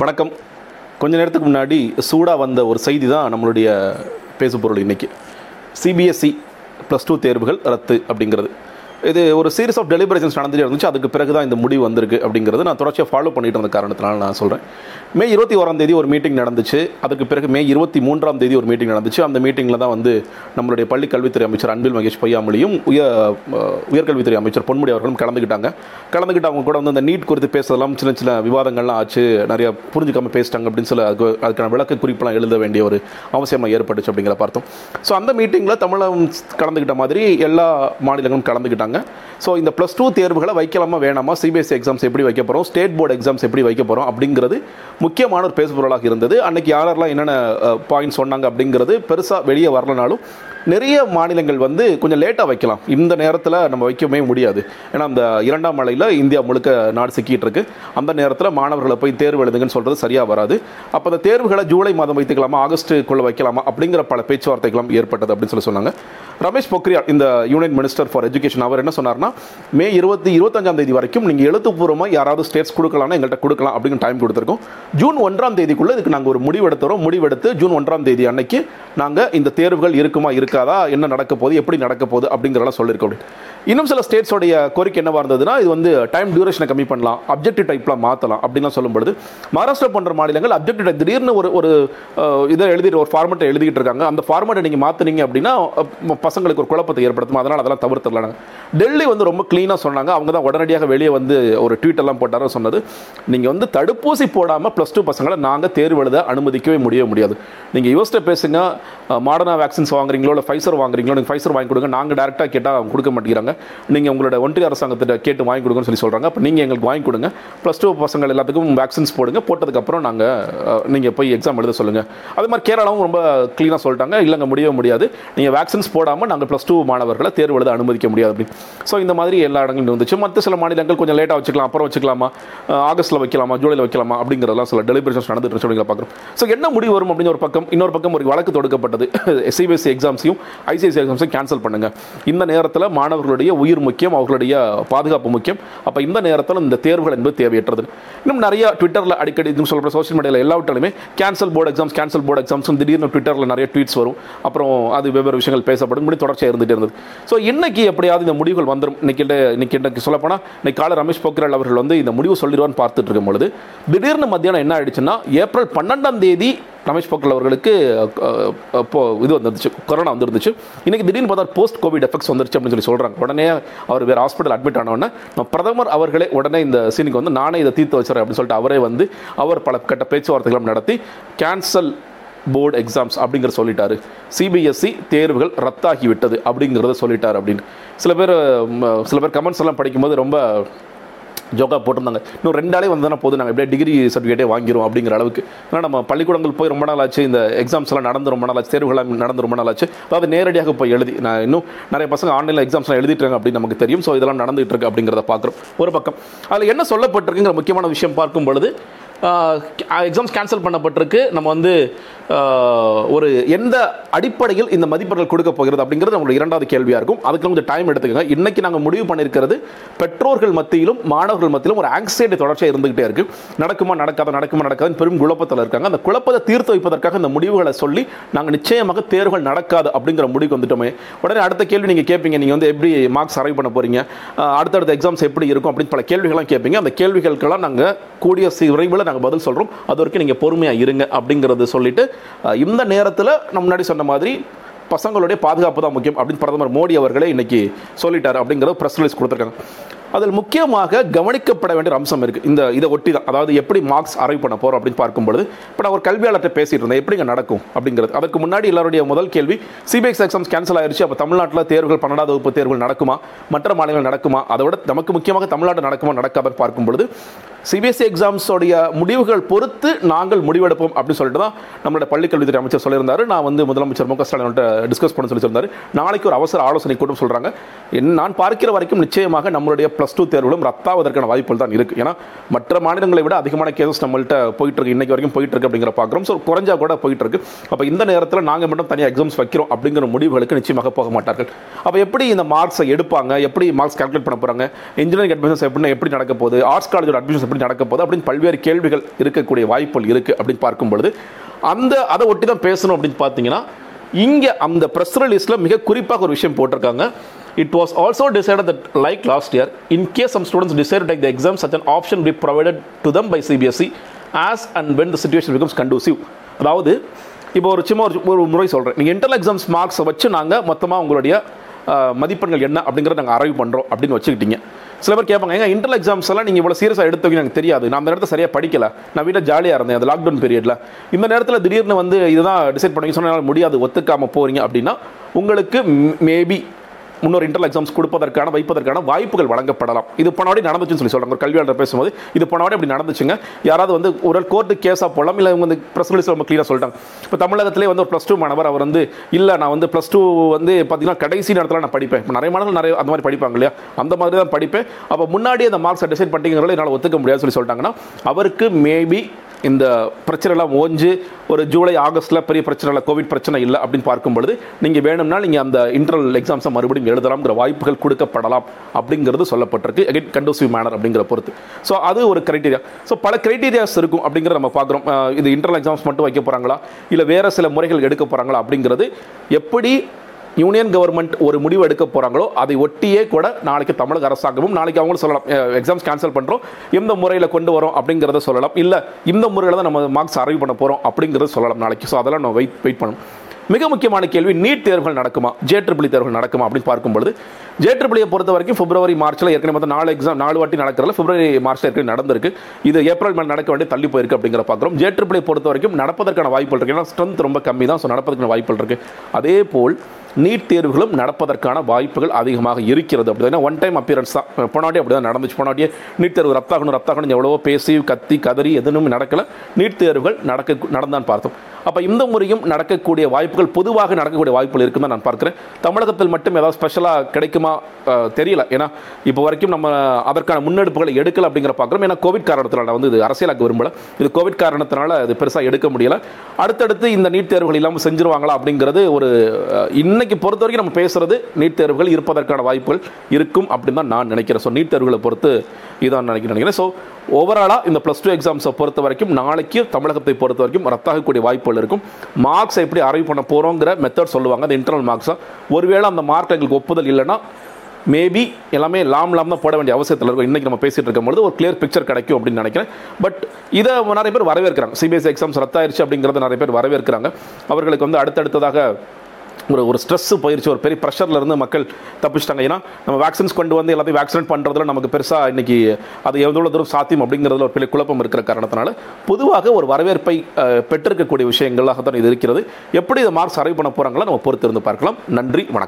வணக்கம். கொஞ்ச நேரத்துக்கு முன்னாடி சூடாக வந்த ஒரு செய்தி தான் நம்மளுடைய பேசுபொருள் இன்னைக்கு. சிபிஎஸ்சி ப்ளஸ் டூ தேர்வுகள் ரத்து அப்படிங்கிறது. இது ஒரு சீரிஸ் ஆஃப் டெலிபரேஷன்ஸ் நடந்துட்டு இருந்துச்சு. அதுக்கு பிறகு தான் இந்த முடிவு வந்திருக்கு அப்படிங்கிறது நான் தொடர்ச்சியாக ஃபாலோ பண்ணிட்டு இருந்த காரணத்தினால நான் சொல்கிறேன் மே இருபத்தி ஓராம் தேதி ஒரு மீட்டிங் நடந்துச்சு. அதுக்கு பிறகு மே இருபத்தி மூன்றாம் தேதி ஒரு மீட்டிங் நடந்துச்சு. அந்த மீட்டிங்கில் தான் வந்து நம்மளுடைய பள்ளி கல்வித்துறை அமைச்சர் அன்பில் மகேஷ் பொய்யாமொழியும் உயர் உயர்கல்வித்துறை அமைச்சர் பொன்முடி அவர்களும் கலந்துக்கிட்டாங்க கலந்துக்கிட்டு அவங்க கூட வந்து அந்த நீட் குறித்து பேசுறதெல்லாம் சின்ன சின்ன விவாதங்கள்லாம் ஆச்சு. நிறைய புரிஞ்சுக்காம பேசிட்டாங்க அப்படின்னு சொல்லி அதுக்கு அதுக்கான விளக்க குறிப்பெல்லாம் எழுத வேண்டிய ஒரு அவசியமாக ஏற்பட்டுச்சு அப்படிங்கிற பார்த்தோம். ஸோ அந்த மீட்டிங்கில் தமிழகம் கலந்துக்கிட்ட மாதிரி எல்லா மாநிலங்களும் கலந்துக்கிட்டாங்க ஸோ இந்த ப்ளஸ் டூ தேர்வுகளை வைக்கலாமா வேணாமா? சிபிஎஸ்சி எக்ஸாம்ஸ் எப்படி வைக்க போகிறோம் ஸ்டேட் போர்டு எக்ஸாம்ஸ் எப்படி வைக்க போகிறோம் அப்படிங்கிறது முக்கியமான ஒரு பேசுபொருளாக இருந்தது. அன்னைக்கு யாரெல்லாம் என்னென்ன பாயிண்ட் சொன்னாங்க அப்படிங்கிறது பெருசாக வெளியே வரலனாலும் நிறைய மாநிலங்கள் வந்து கொஞ்சம் லேட்டாக வைக்கலாம். இந்த நேரத்தில் நம்ம வைக்கவே முடியாது. ஏன்னா அந்த இரண்டாம் மலையில் இந்தியா முழுக்க நாடு சிக்கிட்டு இருக்கு. அந்த நேரத்தில் மாணவர்களை போய் தேர்வு எழுதுங்கன்னு சொல்கிறது சரியாக வராது. அப்போ அந்த தேர்வுகளை ஜூலை மாதம் வைத்துக்கலாமா? ஆகஸ்ட்டுக்குள்ளே வைக்கலாமா? அப்படிங்கிற பல பேச்சுவார்த்தைகளும் ஏற்பட்டது அப்படின்னு சொல்லி சொன்னாங்க. ரமேஷ் பொக்ரியால் இந்த யூனியன் மினிஸ்டர் ஃபார் எஜுகேஷன் அவர் என்ன சொன்னார்னா மே இருபத்தி இருபத்தஞ்சாம் தேதி வரைக்கும் நீங்கள் எழுத்துப்பூர்வமாக யாராவது ஸ்டேட்ஸ் கொடுக்கலாம்னா எங்கள்கிட்ட கொடுக்கலாம் அப்படின்னு டைம் கொடுத்துருக்கோம். ஜூன் ஒன்றாம் தேதிக்குள்ளே இதுக்கு நாங்கள் ஒரு முடிவெடுத்துறோம். முடிவெடுத்து ஜூன் ஒன்றாம் தேதி அன்னைக்கு நாங்கள் இந்த தேர்வுகள் இருக்குமா இருக்காதா என்ன நடக்க போகுது எப்படி நடக்க போகுது அப்படிங்கிறதெல்லாம் சொல்லியிருக்கோம். இன்னும் சில ஸ்டேட்ஸோடைய கோரிக்கை என்னவாக இருந்ததுன்னா இது வந்து டைம் டியூரேஷனை கம்மி பண்ணலாம் அப்ஜெக்டிவ் டைப்லாம் மாற்றலாம் அப்படின்லாம் சொல்லும்பொழுது மகாராஷ்டிரா போன்ற மாநிலங்கள் அப்ஜெக்டிவ் டைப் திடீர்னு ஒரு ஒரு இதை எழுதிட்டு ஒரு ஃபார்மெட்டை எழுதிக்கிட்டு இருக்காங்க. அந்த ஃபார்மெட்டை நீங்கள் மாற்றினீங்க அப்படின்னா பசங்களுக்கு ஒரு குழப்பத்தை ஏற்படுத்தும். அதனால் அதெல்லாம் தவிர்த்துடலாம் டெல்லி வந்து ரொம்ப க்ளீனாக சொன்னாங்க. அவங்க தான் உடனடியாக வெளியே வந்து ஒரு ட்வீட் எல்லாம் போட்டாரோ சொன்னது. நீங்கள் வந்து தடுப்பூசி போடாமல் ப்ளஸ் டூ பசங்களை நாங்கள் தேர்வு எழுத அனுமதிக்கவே முடியவே முடியாது. நீங்கள் யோசிச்சு பேசுங்க. மாடர்னா வேக்சின்ஸ் வாங்குறீங்களோ இல்லை ஃபைசர் வாங்குறீங்களோ நீங்கள் ஃபைசர் வாங்கி கொடுங்க. நாங்கள் டேரெக்டாக கேட்டால் அவங்க கொடுக்க மாட்டேங்கிறாங்க. நீங்கள் உங்களோட ஒன்றிய அரசாங்கத்திட்ட கேட்டு வாங்கி கொடுங்கன்னு சொல்லி சொல்கிறாங்க அப்போ நீங்கள் எங்களுக்கு வாங்கி கொடுங்க. ப்ளஸ் டூ பசங்கள் எல்லாத்துக்கும் வேக்சின்ஸ் போடுங்க. போட்டதுக்கப்புறம் நாங்கள் நீங்கள் போய் எக்ஸாம் எழுத சொல்லுங்கள் அது மாதிரி கேரளாவும் ரொம்ப க்ளீனாக சொல்லிட்டாங்க. இல்லைங்க முடியவே முடியாது. நீங்கள் வேக்சின்ஸ் போடாமல் நாங்கள் ப்ளஸ் டூ மாணவர்களை தேர்வு எழுத அனுமதிக்க முடியாது அப்படின்னு. ஸோ இந்த மாதிரி எல்லா இடங்களும் இருந்துச்சு. மற்ற சில மாநிலங்கள் கொஞ்சம் லேட்டாக வச்சுக்கலாம் அப்புறம் வச்சுக்கலாமா? ஆகஸ்ட்டில் வைக்கலாமா? ஜூலையில் வைக்கலாமா? அப்படிங்கிறதெல்லாம் சில டெலிபரேஷன்ஸ் நடந்துட்டு அப்படிங்கிற பார்க்குறோம். ஸோ என்ன முடிவு வரும் அப்படின்னு ஒரு பக்கம் இன்னொரு பக்கம் ஒரு வழக்கு தொடுக்கப்பட்டது. சிபிஎஸ்சி எக்ஸாம்ஸையும் ஐசிஐசி எக்ஸாம்ஸையும் கேன்சல் பண்ணுங்க. இந்த நேரத்தில் மாணவர்களுடைய உயிர் முக்கியம் அவர்களுடைய பாதுகாப்பு முக்கியம். அப்போ இந்த நேரத்தில் இந்த தேர்வுகள் என்பது தேவையற்றது. இன்னும் நிறைய ட்விட்டரில் அடிக்கடி இதுன்னு சொல்கிற சோஷியல் மீடியாவில் எல்லாவற்றிலுமே cancel board exams cancel board exams திடீர்னு ட்விட்டரில் நிறைய ட்வீட்ஸ் வரும். அப்புறம் அது வெவ்வேறு விஷயங்கள் பேசப்படும். இப்படி தொடர்ச்சியாக இருந்துட்டு இருந்தது. ஸோ இன்னைக்கு எப்படியாவது இந்த முடிவுகள் வந்துடும் இன்னைக்கு இன்னைக்கு சொல்லப்போனால் இன்னைக்கு காலை ரமேஷ் போக்ரல் அவர்கள் வந்து இந்த முடிவு சொல்லிடுவான்னு பார்த்துட்டு இருக்கும் பொழுது திடீர்னு மத்தியானம் என்ன ஆயிடுச்சுன்னா ஏப்ரல் பன்னெண்டாம் தேதி ரமேஷ் போக்ரல் அவர்களுக்கு இப்போ இது வந்துருச்சு கொரோனா வந்துருந்துச்சு. இன்னைக்கு திடீர்னு பார்த்தா போஸ்ட் கோவிட் எஃபெக்ட்ஸ் வந்துருச்சு அப்படின்னு சொல்லி சொல்கிறாங்க உடனே அவர் வேறு ஹாஸ்பிட்டல் அட்மிட் ஆனவுடனே நம்ம பிரதமர் அவர்களே உடனே இந்த சீனுக்கு வந்து நானே இதை தீர்த்து வச்சுறேன் அப்படின்னு சொல்லிட்டு அவரே வந்து அவர் பல கட்ட பேச்சுவார்த்தைகளும் நடத்தி கேன்சல் போர்டு எக்ஸாம்ஸ் அப்படிங்கிற சொல்லிட்டாரு. சிபிஎஸ்சி தேர்வுகள் ரத்தாகிவிட்டது அப்படிங்கிறத சொல்லிட்டார் அப்படின்னு. சில பேர் சில பேர் கமெண்ட்ஸ் எல்லாம் படிக்கும்போது ரொம்ப ஜோக்கா போட்டிருந்தாங்க. இன்னும் ரெண்டாலே வந்ததுனா போதும் நாங்கள் எப்படியே டிகிரி சர்டிஃபிகேட்டே வாங்கிரும் அப்படிங்கிற அளவுக்கு. ஏன்னா நம்ம பள்ளிக்கூடங்கள் போய் ரொம்ப நாள் ஆச்சு இந்த எக்ஸாம்ஸ் எல்லாம் நடந்து ரொம்ப நாள் ஆச்சு தேர்வுகள் நடந்து ரொம்ப நாள் ஆச்சு. அதாவது நேரடியாக போய் எழுதி நான் இன்னும் நிறைய பசங்க ஆன்லைனில் எக்ஸாம்ஸ்லாம் எழுதிட்டாங்க அப்படின்னு நமக்கு தெரியும். ஸோ இதெல்லாம் நடந்துகிட்டு இருக்கு அப்படிங்கிறத பார்க்குறோம். ஒரு பக்கம். அதில் என்ன சொல்லப்பட்டிருக்குங்கிற முக்கியமான விஷயம் பார்க்கும் பொழுது எக்ஸாம்ஸ் கேன்சல் பண்ணப்பட்டிருக்கு. நம்ம வந்து ஒரு எந்த அடிப்படையில் இந்த மதிப்பெண்கள் கொடுக்க போகிறது அப்படிங்கிறது நம்மளோட இரண்டாவது கேள்வியாக இருக்கும். அதுக்கு கொஞ்சம் டைம் எடுத்துக்கோங்க. இன்னைக்கு நாங்கள் முடிவு பண்ணியிருக்கிறது பெற்றோர்கள் மத்தியிலும் மாணவர்கள் மத்தியிலும் ஒரு ஆங்ஸைட்டி தொடர்ச்சியாக இருந்துகிட்டே இருக்கு. நடக்குமா நடக்காத நடக்குமா நடக்காதுன்னு பெரும் குழப்பத்தில் இருக்காங்க. அந்த குழப்பத்தை தீர்த்து வைப்பதற்காக இந்த முடிவுகளை சொல்லி நாங்கள் நிச்சயமாக தேர்வுகள் நடக்காது அப்படிங்கிற முடிவுக்கு வந்துட்டோமே. உடனே அடுத்த கேள்வி நீங்கள் கேட்பீங்க நீங்கள் வந்து எப்படி மார்க்ஸ் அரைவ் பண்ண போறீங்க? அடுத்தடுத்த எக்ஸாம்ஸ் எப்படி இருக்கும் அப்படின்னு பல கேள்விகள்லாம் கேட்பீங்க அந்த கேள்விகளுக்கெல்லாம் நாங்கள் கூடிய விரைவில் நாங்கள் பதில் சொல்கிறோம் அது வரைக்கும் நீங்கள் பொறுமையாக இருங்க அப்படிங்கிறது சொல்லிட்டு இந்த நேரத்தில் நம்ம முன்னாடி சொன்ன மாதிரி பசங்களுடைய பாதுகாப்பு தான் முக்கியம் அப்படின்னு பிரதமர் மோடி அவர்களே இன்னைக்கு சொல்லிட்டார் அப்படிங்கிறத ப்ரெஸ் ரிலீஸ் கொடுத்துருக்காங்க. அதில் முக்கியமாக கவனிக்கப்பட வேண்டிய அம்சம் இருக்குது இந்த இதை ஒட்டி தான் அதாவது எப்படி மார்க்ஸ் அரைவ் பண்ண போகிறோம் அப்படின்னு பார்க்கும்பொழுது இப்போ நான் ஒரு கல்வியாளர்கிட்ட பேசிட்டு இருந்தேன். எப்படிங்க நடக்கும் அப்படிங்கிறது. அதுக்கு முன்னாடி எல்லாருடைய முதல் கேள்வி சிபிஎஸ்சி எக்ஸாம்ஸ் கேன்சல் ஆயிடுச்சு அப்போ தமிழ்நாட்டில் தேர்வுகள் பன்னெண்டாவது வகுப்பு தேர்வுகள் நடக்குமா? மற்ற மாநிலங்கள் நடக்குமா? அதை விட நமக்கு முக்கியமாக தமிழ்நாடு நடக்குமா நடக்காதுன்னு பார்க்கும்பொழுது சிபிஎஸ்சி எக்ஸாம்ஸோடைய முடிவுகள் பொறுத்து நாங்கள் முடிவெடுப்போம் அப்படின்னு சொல்லிட்டு தான் நம்மளோட பள்ளிக்கல்வித்துறை அமைச்சர் சொல்லியிருந்தார். நான் வந்து முதலமைச்சர் மு க ஸ்டாலின் டிஸ்கஸ் பண்ண சொல்லி சொல்லியிருந்தாரு. நாளைக்கு ஒரு அவசர ஆலோசனை கூட்டம் சொல்கிறாங்க நான் பார்க்கிற வரைக்கும் நிச்சயமாக நம்மளுடைய ப்ளஸ் டூ தேர்வுகளும் ரத்தாவதற்கான வாய்ப்புகள் தான் இருக்குது ஏன்னா மற்ற மாநிலங்களை விட அதிகமான கேசஸ் நம்மள்கிட்ட போயிட்டு இருக்கு இன்னைக்கு வரைக்கும் போயிட்டு இருக்கு அப்படிங்கிற பார்க்குறோம் ஸோ குறைஞ்சா கூட போயிட்டு இருக்கு அப்போ இந்த நேரத்தில் நாங்கள் மட்டும் தனியாக எக்ஸாம்ஸ் வைக்கிறோம் அப்படிங்கிற முடிவுகளுக்கு நிச்சயமாக போக மாட்டார்கள். அப்போ எப்படி இந்த மார்க்ஸை எடுப்பாங்க? எப்படி மார்க்ஸ் கால்குலேட் பண்ண போகிறாங்க இன்ஜினியரிங் அட்மிஷன்ஸ் எப்படி எப்படி நடக்க போகுது? ஆர்ட்ஸ் காலேஜோட அட்மிஷன்ஸ் எப்படி நடக்க போகுது? அப்படின்னு பல்வேறு கேள்விகள் இருக்கக்கூடிய வாய்ப்புகள் இருக்குது அப்படின்னு பார்க்கும்பொழுது அந்த அதை ஒட்டி தான் பேசணும் அப்படின்னு பார்த்தீங்கன்னா இங்கே அந்த ப்ரெஸ் ரிலீஸில் மிக குறிப்பாக ஒரு விஷயம் போட்டிருக்காங்க. It was also decided that, like last year, in case some students decide to take the exam, such an option will be provided to them by CBSE as and when the situation becomes conducive. அதாவது இப்போ ஒரு சும்மா ஒரு ஒரு முறை சொல்கிறேன் நீங்கள் internal exams மார்க்ஸை வச்சு நாங்கள் மொத்தமாக உங்களுடைய மதிப்பெண்கள் என்ன அப்படிங்கிறத நாங்கள் அரைவ் பண்ணுறோம் அப்படின்னு வச்சுக்கிட்டீங்க. சில பேர் கேட்பாங்க ஏங்க இன்டர் எக்ஸாம்ஸ் எல்லாம் நீங்கள் இவ்வளோ சீரியஸாக எடுத்தவங்க எனக்கு தெரியாது. நான் அந்த நேரத்தில் சரியாக படிக்கல. நான் வீட்டில் ஜாலியாக இருந்தேன். அந்த லாக்டவுன் பீரியடில் இந்த நேரத்தில் திடீர்னு வந்து இதுதான் டிசைட் பண்ணி சொன்னால் முடியாது ஒத்துக்காமல் போகிறீங்க அப்படின்னா உங்களுக்கு மேபி முன்னோர் இன்டர்னல் எக்ஸாம்ஸ் கொடுப்பதற்கான வைப்பதற்கான வாய்ப்புகள் வழங்கப்படலாம். இது போனவாடி நடந்துச்சுன்னு சொல்லி சொல்கிறாங்க ஒரு கல்வியாளர் பேசும்போது இது போனவாடி அப்படி நடந்துச்சுங்க. யாராவது வந்து ஒரு கோர்ட்டு கேஸாக போடலாம் இல்லை இவங்க வந்து ப்ரெஸ் ரிலீஸில் ரொம்ப க்ளியராக சொல்லிட்டாங்க. இப்போ தமிழகத்திலே வந்து ஒரு ப்ளஸ் டூ மாணவர் அவர் வந்து இல்லை நான் வந்து ப்ளஸ் டூ வந்து பார்த்தீங்கன்னா கடைசி நேரத்தில் நான் படிப்பேன். இப்போ நிறைய மாணவர்கள் நிறைய அந்த மாதிரி படிப்பாங்க இல்லையா? அந்த மாதிரி தான் படிப்பேன். அப்போ முன்னாடி அந்த மார்க்ஸை டிசைட் பண்ணிட்டீங்கிறத என்னால் ஒத்துக்க முடியாதுன்னு சொல்லி சொல்லிட்டாங்கன்னா அவருக்கு மேபி இந்த பிரச்சனைலாம் ஓஞ்சு ஒரு ஜூலை ஆகஸ்ட்டில் பெரிய பிரச்சனை இல்லை கோவிட் பிரச்சனை இல்லை அப்படின்னு பார்க்கும்பொழுது நீங்கள் வேணும்னா நீங்கள் அந்த இன்டர்னல் எக்ஸாம்ஸை மறுபடியும் எழுதலாம்ங்கிற வாய்ப்புகள் கொடுக்கப்படலாம் அப்படிங்கிறது சொல்லப்பட்டிருக்கு. அகைன் கண்டோசிவ் மேனர் அப்படிங்கிற பொறுத்து. ஸோ அது ஒரு கிரைட்டீரியா ஸோ பல கிரைட்டீரியாஸ் இருக்கும் அப்படிங்கிறத நம்ம பார்க்குறோம். இது இன்டர்னல் எக்ஸாம்ஸ் மட்டும் வைக்க போகிறாங்களா இல்லை வேறு சில முறைகள் எடுக்க போகிறாங்களா அப்படிங்கிறது எப்படி யூனியன் கவர்மெண்ட் ஒரு முடிவு எடுக்க போகிறாங்களோ அதை ஒட்டியே கூட நாளைக்கு தமிழக அரசாங்கமும் நாளைக்கு அவங்களும் சொல்லலாம் எக்ஸாம்ஸ் கேன்சல் பண்ணுறோம் இந்த முறையில் கொண்டு வரோம் அப்படிங்கிறத சொல்லலாம். இல்லை இந்த முறையில் தான் நம்ம மார்க்ஸ் அரைவ் பண்ண போகிறோம் அப்படிங்கிறத சொல்லலாம் நாளைக்கு. ஸோ அதெல்லாம் நம்ம வெயிட் வெயிட் பண்ணணும். மிக முக்கியமான கேள்வி நீட் தேர்வுகள் நடக்குமா? ஜேட்ரிபிளி e தேர்வுகள் நடக்குமா அப்படின்னு பார்க்கும்பொழுது ஜேட்ரிபிளியை e பொறுத்த வரைக்கும் பிப்ரவரி மார்ச்சில் ஏற்கனவே மொத்தம் நாலு எக்ஸாம் நாலு வாட்டி நடக்கிறதுல பிப்ரவரி மார்ச்சில் ஏற்கனவே நடந்திருக்கு. இது ஏப்ரல் மேல் நடக்க வேண்டிய தள்ளி போயிருக்கு அப்படிங்கிற பார்க்குறோம். ஜேட்ரிபிளியை e பொறுத்த வரைக்கும் நடப்பதற்கான வாய்ப்புகள் இருக்குது ஏன்னா ஸ்ட்ரென்த் ரொம்ப கம்மி தான் ஸோ நடப்பதற்கான வாய்ப்புகள் இருக்குது அதே போல் நீட் தேர்வுகளும் நடப்பதற்கான வாய்ப்புகள் அதிகமாக இருக்கிறது. அப்படி ஒன் டைம் அப்பியரன்ஸ் தான். போனாட்டி அப்படி தான் நடந்துச்சு. போனாட்டியே நீட் தேர்வு ரத்தாகணும் ரத்தாகணும் எவ்வளவோ பேசி கத்தி கதறி எதுவும் நடக்கலை. நீட் தேர்வுகள் நடக்க நடந்தான் பார்த்தோம். அப்போ இந்த முறையும் நடக்கக்கூடிய வாய்ப்புகள் பொதுவாக நடக்கக்கூடிய வாய்ப்புகள் இருக்குன்னு தான் நான் பார்க்குறேன். தமிழகத்தில் மட்டும் ஏதாவது ஸ்பெஷலாக கிடைக்குமா? தெரியல. ஏன்னா இப்போ வரைக்கும் நம்ம அதற்கான முன்னெடுப்புகளை எடுக்கல அப்படிங்கிற பார்க்குறோம். ஏன்னா கோவிட் காரணத்தினால வந்து இது அரசியலாக்க விரும்பல. இது கோவிட் காரணத்தினால இது பெருசாக எடுக்க முடியல. அடுத்தடுத்து இந்த நீட் தேர்வுகள் இல்லாமல் செஞ்சுருவாங்களா அப்படிங்கிறது ஒரு அஹ், இன்றைக்கு பொறுத்த வரைக்கும் நம்ம பேசுறது நீட் தேர்வுகள் இருப்பதற்கான வாய்ப்புகள் இருக்கும் அப்படின்னு தான் நான் நினைக்கிறேன். ஸோ நீட் தேர்வுகளை பொறுத்து இதான் நினைக்கிறேன் நினைக்கிறேன். ஸோ ஓவராலாக இந்த ப்ளஸ் டூ எக்ஸாம்ஸை பொறுத்த வரைக்கும் நாளைக்கு தமிழகத்தை பொறுத்த வரைக்கும் ரத்தாகக்கூடிய வாய்ப்புகள் இருக்கும். மார்க்ஸை எப்படி அரைவ் பண்ண போகிறோங்கிற மெத்தட் சொல்லுவாங்க. அந்த இன்டர்னல் மார்க்ஸாக ஒருவேளை அந்த மார்க் எங்களுக்கு ஒப்புதல் இல்லைன்னா மேபி எல்லாமே லாம் லாம் தான் போட வேண்டிய அவசியத்தில் இருக்கும். இன்றைக்கி நம்ம பேசிகிட்டு இருக்கும்போது ஒரு கிளியர் பிக்சர் கிடைக்கும் அப்படின்னு நினைக்கிறேன். பட் இதை நிறைய பேர் வரவேற்கிறாங்க. சிபிஎஸ்சி எக்ஸாம்ஸ் ரத்தாயிருச்சு அப்படிங்கிறத நிறைய பேர் வரவேற்கிறாங்க. அவர்களுக்கு வந்து அடுத்தடுத்ததாக ஒரு ஒரு ஸ்ட்ரெஸ்ஸு போயிடுச்சு ஒரு பெரிய ப்ரெஷரில் இருந்து மக்கள் தப்பிச்சிட்டாங்க. ஏன்னா நம்ம வேக்சின்ஸ் கொண்டு வந்து எல்லாத்தையும் வேக்சினேட் பண்ணுறதுல நமக்கு பெருசாக இன்றைக்கி அது எவ்வளோ தூரம் சாத்தியம் அப்படிங்கிறதுல ஒரு பெரிய குழப்பம் இருக்கிற காரணத்தினால பொதுவாக ஒரு வரவேற்பை பெற்றிருக்கக்கூடிய விஷயங்களாக தான் இது இருக்கிறது. எப்படி இந்த மார்க்ஸ் அரைவ் பண்ண போகிறாங்களோ நம்ம பொறுத்து இருந்து பார்க்கலாம். நன்றி வணக்கம்.